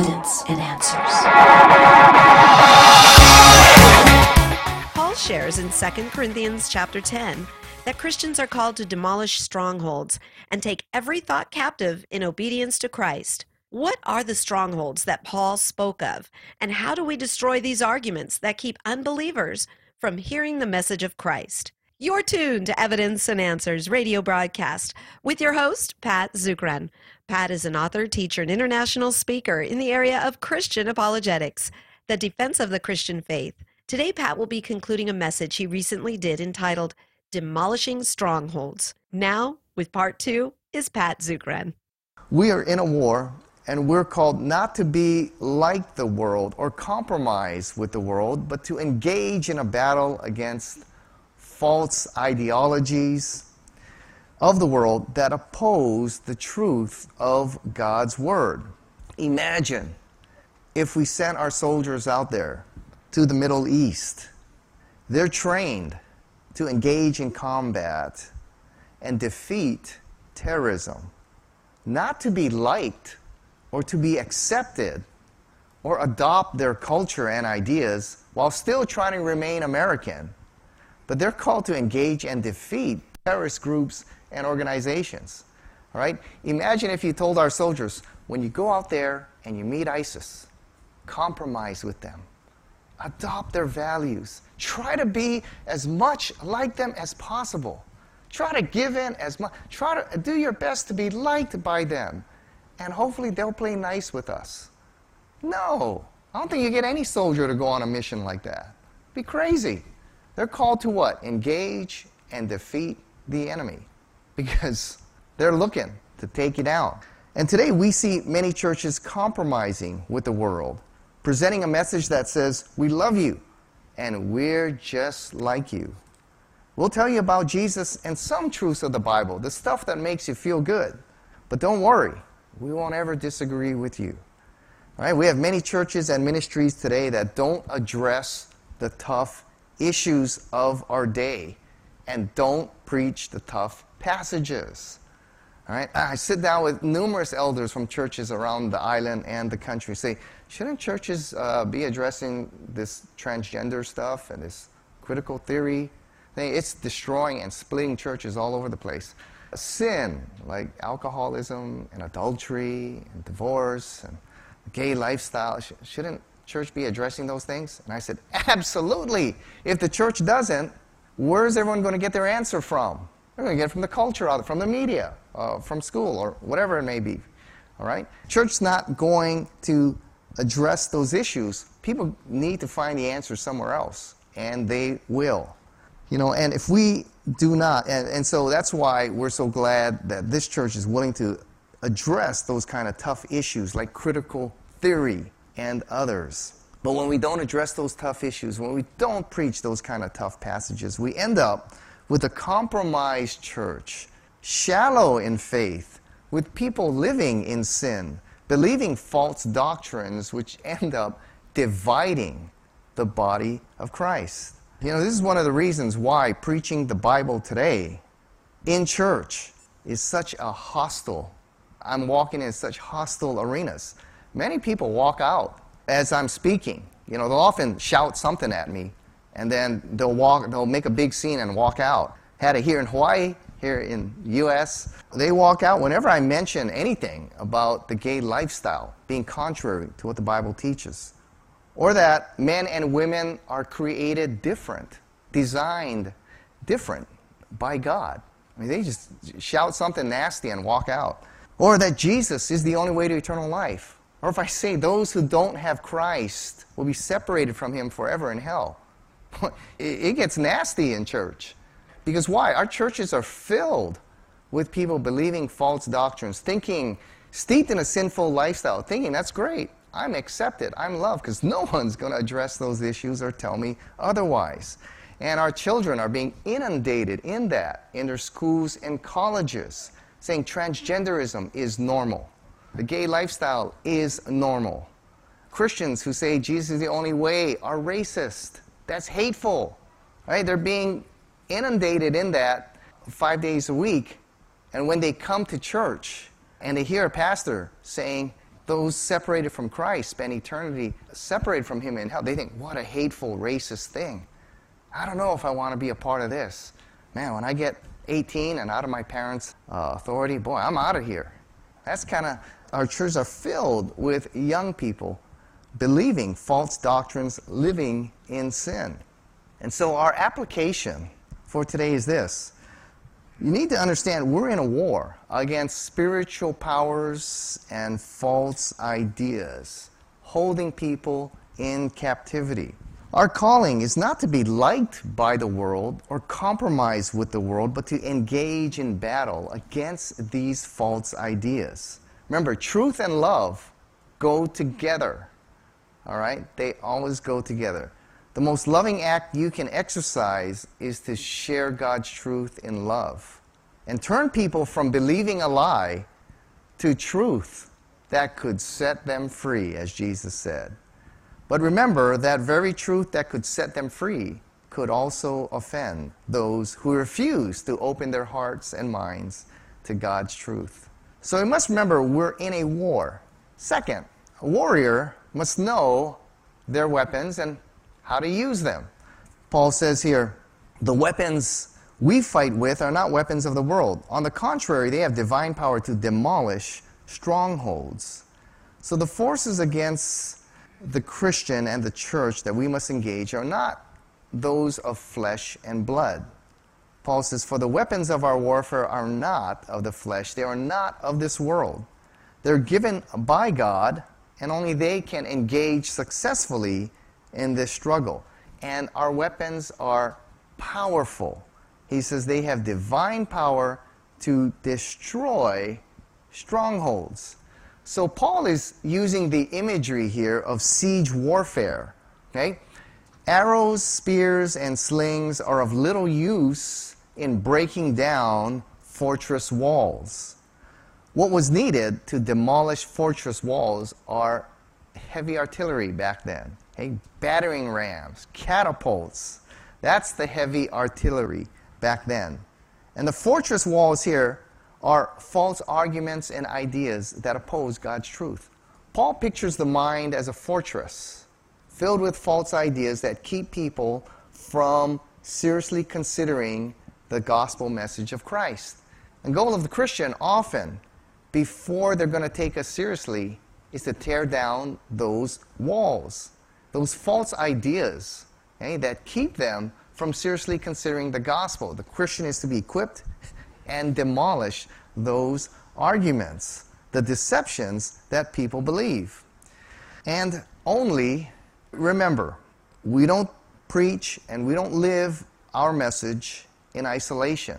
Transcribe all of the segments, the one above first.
evidence and answers. Paul shares in 2 Corinthians chapter 10 that Christians are called to demolish strongholds and take every thought captive in obedience to Christ. What are the strongholds that Paul spoke of, and how do we destroy these arguments that keep unbelievers from hearing the message of Christ? You're tuned to Evidence and Answers radio broadcast with your host, Pat Zukeran. Pat is an author, teacher, and international speaker in the area of Christian apologetics, the defense of the Christian faith. Today, Pat will be concluding a message he recently did entitled Demolishing Strongholds. Now, with part two, is Pat Zukeran. We are in a war, and we're called not to be like the world or compromise with the world, but to engage in a battle against false ideologies of the world that oppose the truth of God's Word. Imagine if we sent our soldiers out there to the Middle East. They're trained to engage in combat and defeat terrorism, not to be liked or to be accepted or adopt their culture and ideas while still trying to remain American. But they're called to engage and defeat terrorist groups and organizations. All right? Imagine if you told our soldiers, when you go out there and you meet ISIS, compromise with them, adopt their values, try to be as much like them as possible. Try to give in as much, try to do your best to be liked by them, and hopefully they'll play nice with us. No, I don't think you get any soldier to go on a mission like that. Be crazy. They're called to what? Engage and defeat the enemy because they're looking to take you down. And today we see many churches compromising with the world, presenting a message that says, We love you and we're just like you. We'll tell you about Jesus and some truths of the Bible, the stuff that makes you feel good. But don't worry, we won't ever disagree with you. All right, we have many churches and ministries today that don't address the tough issues of our day and don't preach the tough passages. All right? I sit down with numerous elders from churches around the island and the country. Say, shouldn't churches uh, be addressing this transgender stuff and this critical theory? It's destroying and splitting churches all over the place. Sin, like alcoholism and adultery and divorce and gay lifestyle, shouldn't church be addressing those things? And I said, absolutely. If the church doesn't, where's everyone going to get their answer from? They're going to get it from the culture, out from the media, uh, from school, or whatever it may be. All right? Church's not going to address those issues. People need to find the answer somewhere else, and they will. You know, and if we do not, and, and so that's why we're so glad that this church is willing to address those kind of tough issues like critical theory and others. But when we don't address those tough issues, when we don't preach those kind of tough passages, we end up with a compromised church, shallow in faith, with people living in sin, believing false doctrines which end up dividing the body of Christ. You know, this is one of the reasons why preaching the Bible today in church is such a hostile. I'm walking in such hostile arenas. Many people walk out as I'm speaking. You know, they'll often shout something at me and then they'll walk, they'll make a big scene and walk out. Had it here in Hawaii, here in U.S. They walk out whenever I mention anything about the gay lifestyle being contrary to what the Bible teaches, or that men and women are created different, designed different by God. I mean, they just shout something nasty and walk out. Or that Jesus is the only way to eternal life. Or if I say those who don't have Christ will be separated from him forever in hell. it gets nasty in church. Because why? Our churches are filled with people believing false doctrines, thinking, steeped in a sinful lifestyle, thinking that's great. I'm accepted. I'm loved because no one's going to address those issues or tell me otherwise. And our children are being inundated in that in their schools and colleges, saying transgenderism is normal. The gay lifestyle is normal. Christians who say Jesus is the only way are racist. That's hateful. Right? They're being inundated in that five days a week. And when they come to church and they hear a pastor saying those separated from Christ spend eternity separated from Him in hell. They think, what a hateful, racist thing. I don't know if I want to be a part of this. Man, when I get 18 and out of my parents' uh, authority, boy, I'm out of here. That's kind of, our churches are filled with young people believing false doctrines, living in sin. And so our application for today is this. You need to understand we're in a war against spiritual powers and false ideas, holding people in captivity. Our calling is not to be liked by the world or compromise with the world, but to engage in battle against these false ideas. Remember, truth and love go together. All right? They always go together. The most loving act you can exercise is to share God's truth in love and turn people from believing a lie to truth that could set them free, as Jesus said. But remember that very truth that could set them free could also offend those who refuse to open their hearts and minds to God's truth. So we must remember we're in a war. Second, a warrior must know their weapons and how to use them. Paul says here, the weapons we fight with are not weapons of the world. On the contrary, they have divine power to demolish strongholds. So the forces against the Christian and the church that we must engage are not those of flesh and blood. Paul says, For the weapons of our warfare are not of the flesh, they are not of this world. They're given by God, and only they can engage successfully in this struggle. And our weapons are powerful. He says they have divine power to destroy strongholds. So Paul is using the imagery here of siege warfare. Okay? Arrows, spears, and slings are of little use in breaking down fortress walls. What was needed to demolish fortress walls are heavy artillery back then. Okay? Battering rams, catapults. That's the heavy artillery back then. And the fortress walls here are false arguments and ideas that oppose God's truth. Paul pictures the mind as a fortress filled with false ideas that keep people from seriously considering the gospel message of Christ. The goal of the Christian often, before they're going to take us seriously, is to tear down those walls, those false ideas okay, that keep them from seriously considering the gospel. The Christian is to be equipped and demolish those arguments, the deceptions that people believe. And only remember, we don't preach and we don't live our message in isolation.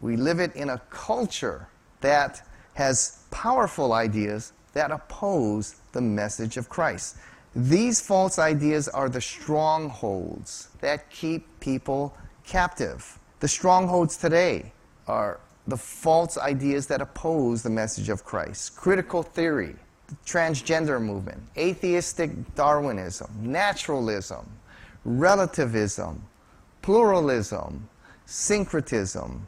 We live it in a culture that has powerful ideas that oppose the message of Christ. These false ideas are the strongholds that keep people captive. The strongholds today are the false ideas that oppose the message of Christ critical theory, the transgender movement, atheistic Darwinism, naturalism, relativism, pluralism, syncretism.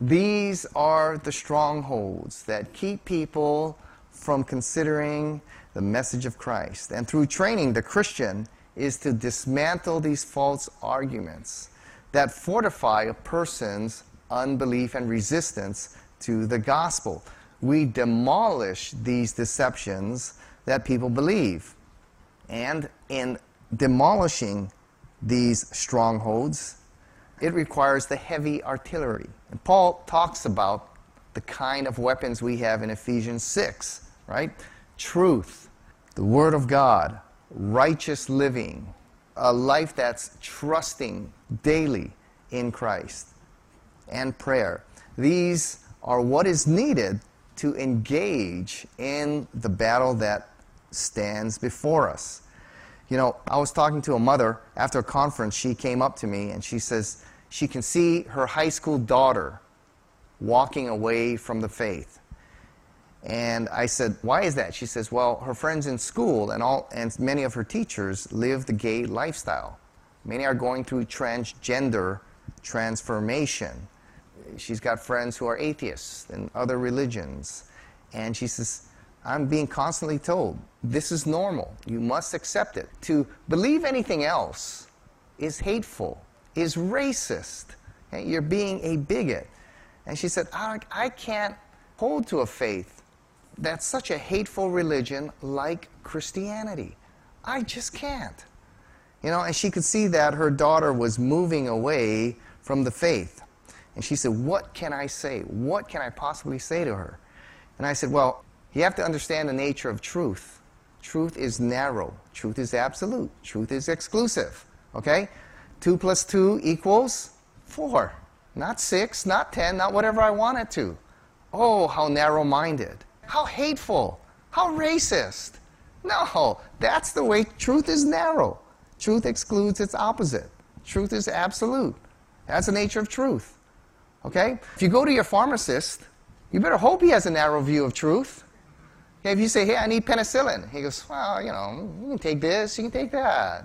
These are the strongholds that keep people from considering the message of Christ. And through training, the Christian is to dismantle these false arguments that fortify a person's unbelief and resistance to the gospel. We demolish these deceptions that people believe. And in demolishing these strongholds, it requires the heavy artillery. And Paul talks about the kind of weapons we have in Ephesians 6, right? Truth, the Word of God, righteous living, a life that's trusting daily in Christ and prayer. These are what is needed to engage in the battle that stands before us. You know, I was talking to a mother after a conference. She came up to me and she says she can see her high school daughter walking away from the faith. And I said, Why is that? She says, Well, her friends in school and, all, and many of her teachers live the gay lifestyle. Many are going through transgender transformation she's got friends who are atheists and other religions. And she says, I'm being constantly told this is normal. You must accept it. To believe anything else is hateful, is racist. Okay? You're being a bigot. And she said, I, I can't hold to a faith that's such a hateful religion like Christianity. I just can't. You know, and she could see that her daughter was moving away from the faith. And she said, What can I say? What can I possibly say to her? And I said, Well, you have to understand the nature of truth. Truth is narrow, truth is absolute, truth is exclusive. Okay? 2 plus 2 equals 4. Not 6, not 10, not whatever I want it to. Oh, how narrow minded. How hateful. How racist. No, that's the way truth is narrow. Truth excludes its opposite. Truth is absolute. That's the nature of truth. Okay? If you go to your pharmacist, you better hope he has a narrow view of truth. Okay, if you say, hey, I need penicillin, he goes, well, you know, you can take this, you can take that.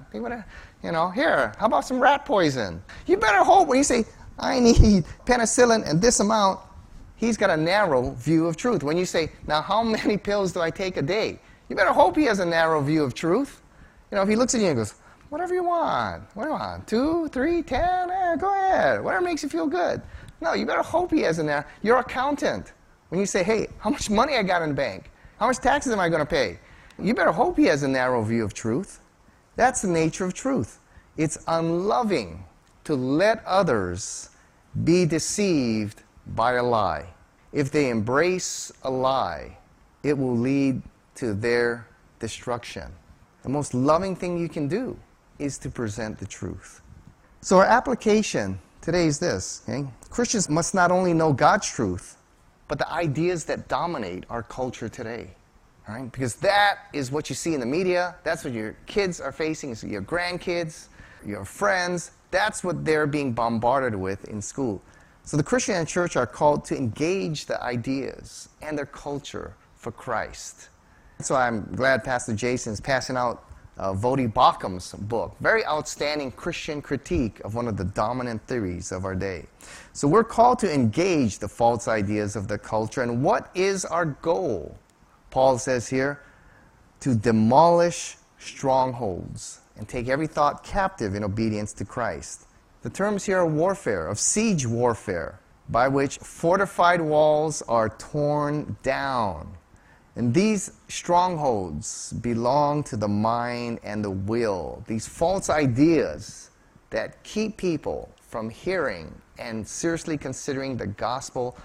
You know, here, how about some rat poison? You better hope when you say, I need penicillin and this amount, he's got a narrow view of truth. When you say, now how many pills do I take a day? You better hope he has a narrow view of truth. You know, if he looks at you and goes, whatever you want, what do you want? Two, three, ten, eh, go ahead. Whatever makes you feel good. No, you better hope he has a narrow. Your accountant, when you say, hey, how much money I got in the bank? How much taxes am I going to pay? You better hope he has a narrow view of truth. That's the nature of truth. It's unloving to let others be deceived by a lie. If they embrace a lie, it will lead to their destruction. The most loving thing you can do is to present the truth. So, our application today is this okay? Christians must not only know God's truth, but the ideas that dominate our culture today. Right? Because that is what you see in the media, that's what your kids are facing, your grandkids, your friends, that's what they're being bombarded with in school. So the Christian and church are called to engage the ideas and their culture for Christ. So I'm glad Pastor Jason is passing out uh, Voddie Baucham's book. Very outstanding Christian critique of one of the dominant theories of our day. So we're called to engage the false ideas of the culture. And what is our goal? Paul says here to demolish strongholds and take every thought captive in obedience to Christ. The terms here are warfare, of siege warfare, by which fortified walls are torn down. And these strongholds belong to the mind and the will, these false ideas that keep people from hearing and seriously considering the gospel.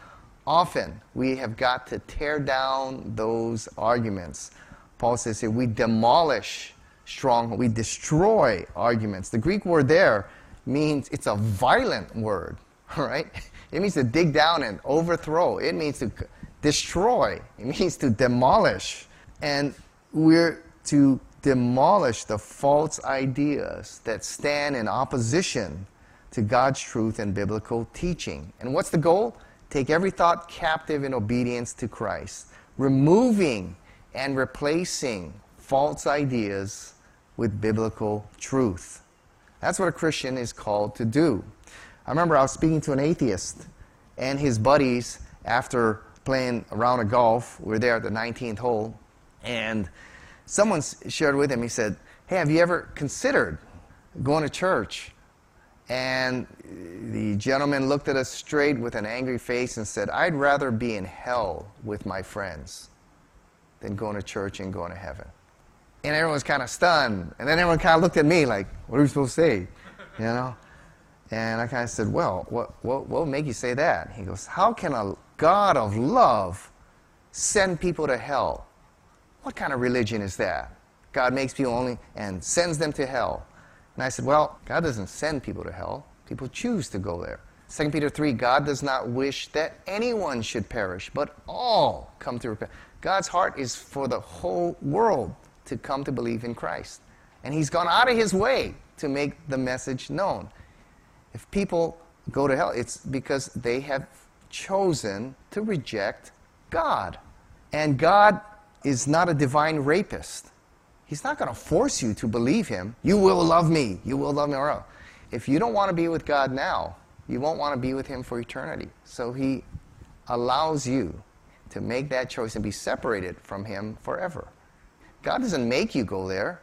Often we have got to tear down those arguments. Paul says here, we demolish strong, we destroy arguments. The Greek word there means it's a violent word, right? It means to dig down and overthrow. It means to destroy. It means to demolish. And we're to demolish the false ideas that stand in opposition to God's truth and biblical teaching. And what's the goal? Take every thought captive in obedience to Christ, removing and replacing false ideas with biblical truth. That's what a Christian is called to do. I remember I was speaking to an atheist and his buddies after playing around a round of golf. We were there at the 19th hole, and someone shared with him, he said, Hey, have you ever considered going to church? And the gentleman looked at us straight with an angry face and said, I'd rather be in hell with my friends than going to church and going to heaven. And everyone was kind of stunned. And then everyone kind of looked at me like, what are we supposed to say? You know? And I kind of said, well, what, what, what would make you say that? He goes, how can a God of love send people to hell? What kind of religion is that? God makes people only and sends them to hell. And I said, well, God doesn't send people to hell. People choose to go there. 2 Peter 3, God does not wish that anyone should perish, but all come to repent. God's heart is for the whole world to come to believe in Christ. And he's gone out of his way to make the message known. If people go to hell, it's because they have chosen to reject God. And God is not a divine rapist. He's not going to force you to believe him. You will love me. You will love me. Or if you don't want to be with God now, you won't want to be with him for eternity. So he allows you to make that choice and be separated from Him forever. God doesn't make you go there,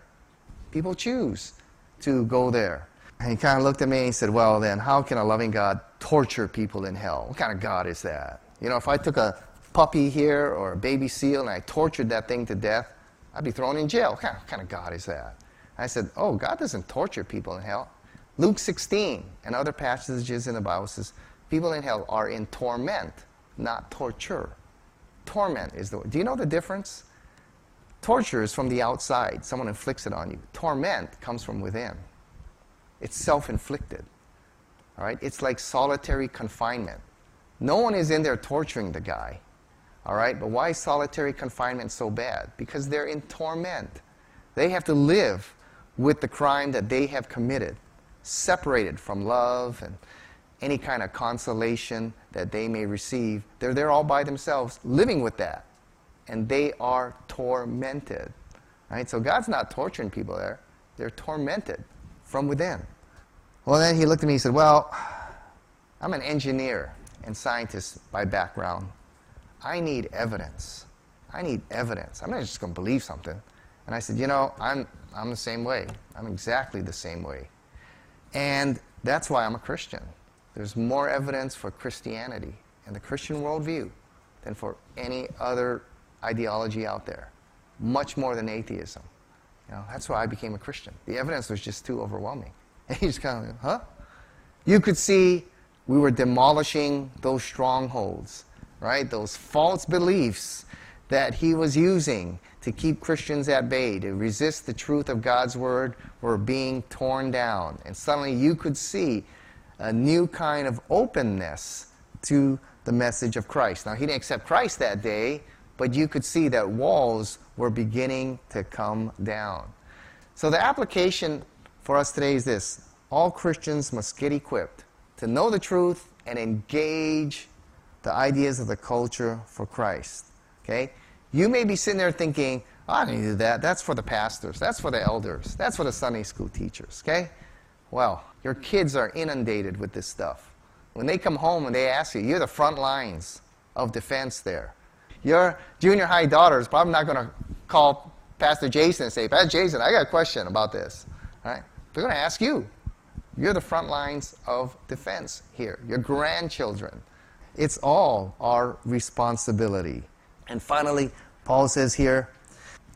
people choose to go there. And he kind of looked at me and he said, Well, then, how can a loving God torture people in hell? What kind of God is that? You know, if I took a puppy here or a baby seal and I tortured that thing to death, I'd be thrown in jail. What kind of, God is that? I said, Oh, God doesn't torture people in hell. Luke 16 and other passages in the Bible says people in hell are in torment, not torture. Torment is the word. Do you know the difference? Torture is from the outside, someone inflicts it on you. Torment comes from within. It's self inflicted. All right? It's like solitary confinement. No one is in there torturing the guy. All right? But why is solitary confinement so bad? Because they're in torment. They have to live with the crime that they have committed, separated from love and any kind of consolation that they may receive. They're there all by themselves, living with that. And they are tormented. Right? So God's not torturing people there. They're tormented from within. Well, then he looked at me and said, Well, I'm an engineer and scientist by background. I need evidence. I need evidence. I'm not just going to believe something. And I said, You know, I'm, I'm the same way. I'm exactly the same way. And that's why I'm a Christian. There's more evidence for Christianity and the Christian worldview than for any other ideology out there. Much more than atheism. You know, that's why I became a Christian. The evidence was just too overwhelming. And he's kind of, huh? You could see we were demolishing those strongholds, right? Those false beliefs that he was using to keep Christians at bay, to resist the truth of God's word, were being torn down. And suddenly you could see a new kind of openness to the message of Christ. Now, he didn't accept Christ that day, but you could see that walls were beginning to come down. So, the application for us today is this all Christians must get equipped to know the truth and engage the ideas of the culture for Christ. Okay? You may be sitting there thinking, oh, I don't need that. That's for the pastors. That's for the elders. That's for the Sunday school teachers. Okay? Well, your kids are inundated with this stuff. When they come home and they ask you, you're the front lines of defense there. Your junior high daughter is probably not going to call Pastor Jason and say, Pastor Jason, I got a question about this. All right? They're going to ask you. You're the front lines of defense here. Your grandchildren. It's all our responsibility. And finally, Paul says here,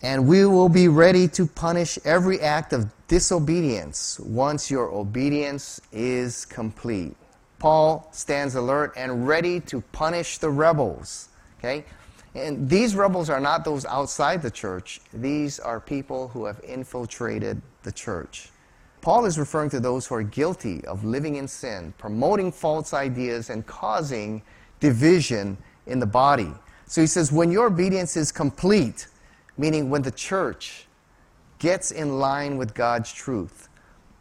and we will be ready to punish every act of disobedience once your obedience is complete. Paul stands alert and ready to punish the rebels. Okay? And these rebels are not those outside the church, these are people who have infiltrated the church. Paul is referring to those who are guilty of living in sin, promoting false ideas, and causing division in the body. So he says, when your obedience is complete, meaning when the church gets in line with God's truth,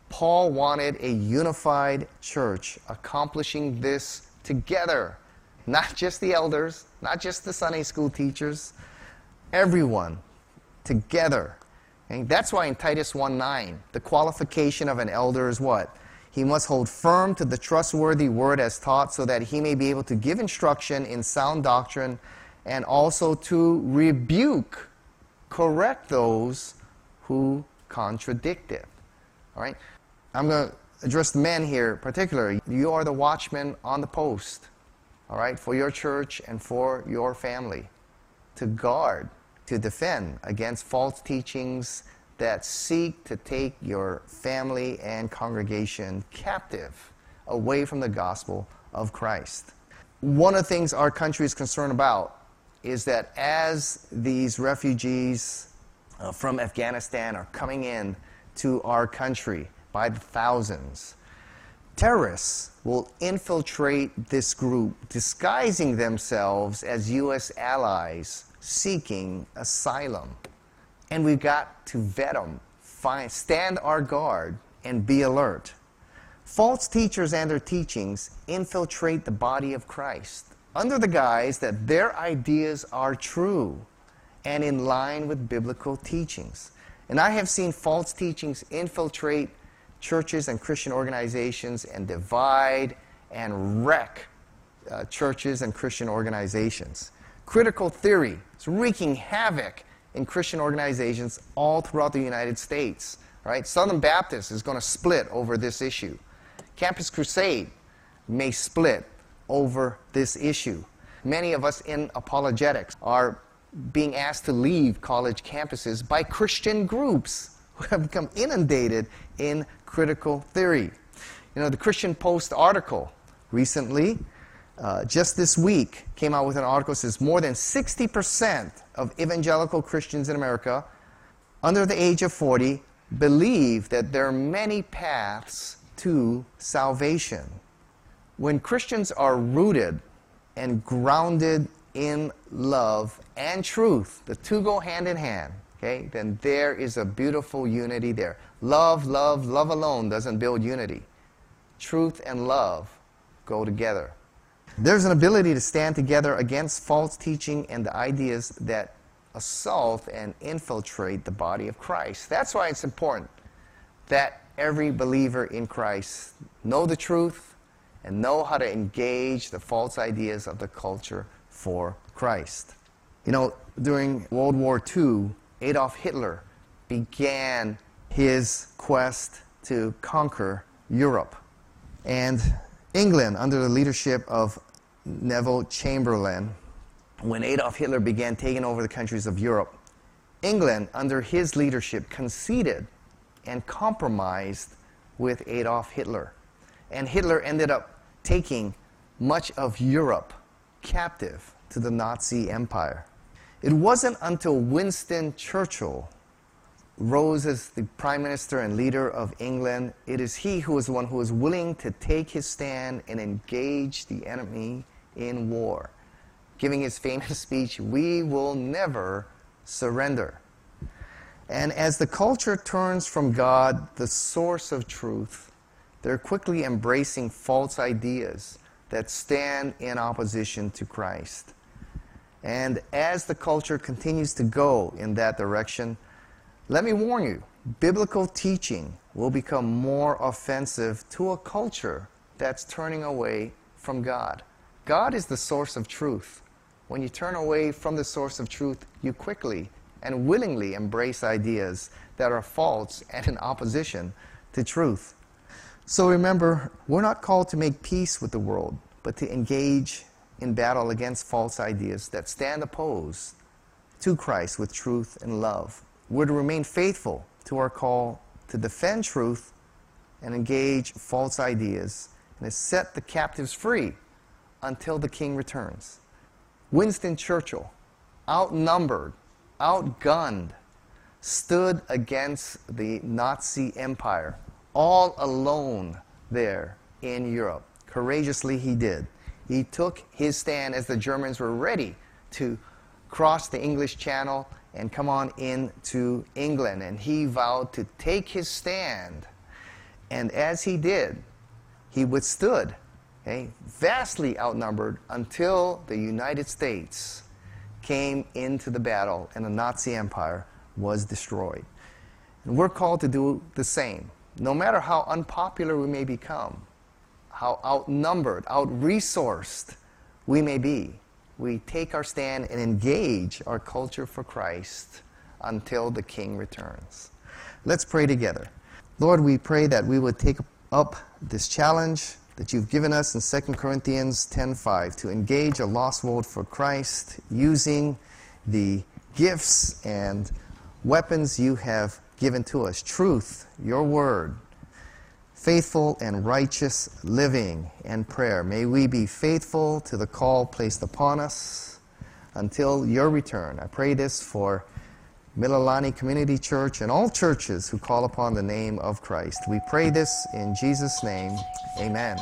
Paul wanted a unified church accomplishing this together. Not just the elders, not just the Sunday school teachers, everyone together and that's why in Titus 1:9, the qualification of an elder is what? He must hold firm to the trustworthy word as taught so that he may be able to give instruction in sound doctrine and also to rebuke, correct those who contradict it. All right? I'm going to address the men here particularly. You are the watchman on the post, all right, for your church and for your family to guard to defend against false teachings that seek to take your family and congregation captive away from the gospel of Christ. One of the things our country is concerned about is that as these refugees uh, from Afghanistan are coming in to our country by the thousands, terrorists will infiltrate this group, disguising themselves as U.S. allies seeking asylum. And we've got to vet them, find, stand our guard, and be alert. False teachers and their teachings infiltrate the body of Christ under the guise that their ideas are true and in line with biblical teachings. And I have seen false teachings infiltrate churches and Christian organizations and divide and wreck uh, churches and Christian organizations. Critical theory is wreaking havoc in Christian organizations all throughout the United States. Right? Southern Baptist is going to split over this issue. Campus Crusade may split over this issue. Many of us in apologetics are being asked to leave college campuses by Christian groups who have become inundated in critical theory. You know, the Christian Post article recently, uh, just this week, came out with an article that says more than 60% of evangelical Christians in America under the age of 40 believe that there are many paths to salvation. When Christians are rooted and grounded in love and truth, the two go hand in hand, okay, then there is a beautiful unity there. Love, love, love alone doesn't build unity. Truth and love go together. There's an ability to stand together against false teaching and the ideas that assault and infiltrate the body of Christ. That's why it's important that every believer in Christ know the truth and know how to engage the false ideas of the culture for Christ. You know, during World War II, Adolf Hitler began his quest to conquer Europe. And England, under the leadership of Neville Chamberlain, when Adolf Hitler began taking over the countries of Europe, England, under his leadership, conceded and compromised with Adolf Hitler. And Hitler ended up taking much of Europe captive to the Nazi Empire. It wasn't until Winston Churchill rose as the prime minister and leader of England, it is he who was the one who was willing to take his stand and engage the enemy in war giving his famous speech, We will never surrender. And as the culture turns from God, the source of truth, they're quickly embracing false ideas that stand in opposition to Christ. And as the culture continues to go in that direction, let me warn you biblical teaching will become more offensive to a culture that's turning away from God. God is the source of truth. When you turn away from the source of truth, you quickly and willingly embrace ideas that are false and in opposition to truth. So remember, we're not called to make peace with the world, but to engage in battle against false ideas that stand opposed to Christ with truth and love. We're to remain faithful to our call to defend truth and engage false ideas and to set the captives free until the king returns. Winston Churchill, outnumbered, outgunned, stood against the Nazi Empire all alone there in Europe. Courageously, he did. He took his stand as the Germans were ready to cross the English Channel and come on into England. And he vowed to take his stand. And as he did, he withstood okay, vastly outnumbered until the United States came into the battle and the Nazi Empire was destroyed. And we're called to do the same. No matter how unpopular we may become, how outnumbered, out resourced we may be, we take our stand and engage our culture for Christ until the King returns. Let's pray together. Lord, we pray that we would take up this challenge that you've given us in 2 Corinthians 10:5 to engage a lost world for Christ using the gifts and weapons you have given to us truth, your word, faithful and righteous living and prayer. May we be faithful to the call placed upon us until your return. I pray this for Mililani Community Church and all churches who call upon the name of Christ. We pray this in Jesus' name. Amen.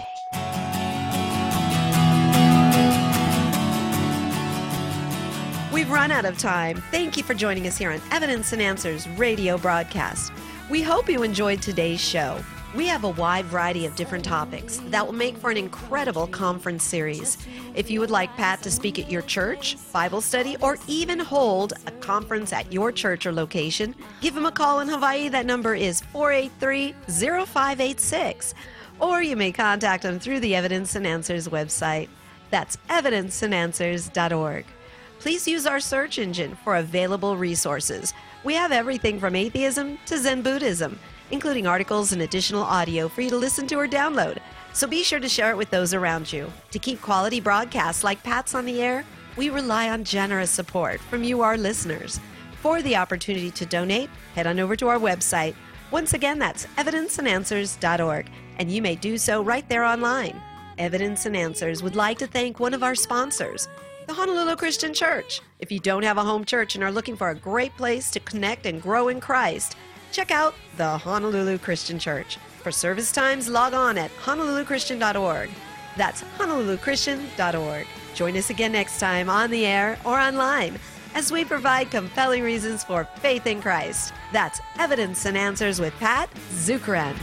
We've run out of time. Thank you for joining us here on Evidence and Answers radio broadcast. We hope you enjoyed today's show. We have a wide variety of different topics that will make for an incredible conference series. If you would like Pat to speak at your church, Bible study, or even hold a conference at your church or location, give him a call in Hawaii. That number is 483 0586. Or you may contact him through the Evidence and Answers website. That's evidenceandanswers.org. please use our search engine for available resources. We have everything from atheism to Zen Buddhism, including articles and additional audio for you to listen to or download. So be sure to share it with those around you. To keep quality broadcasts like Pat's on the air, we rely on generous support from you, our listeners. For the opportunity to donate, head on over to our website. Once again, that's evidenceandanswers.org, and you may do so right there online. Evidence and Answers would like to thank one of our sponsors, the Honolulu Christian Church. If you don't have a home church and are looking for a great place to connect and grow in Christ, check out the Honolulu Christian Church. For service times, log on at honoluluchristian.org. That's honoluluchristian.org. Join us again next time on the air or online as we provide compelling reasons for faith in Christ. That's Evidence and Answers with Pat Zukeran.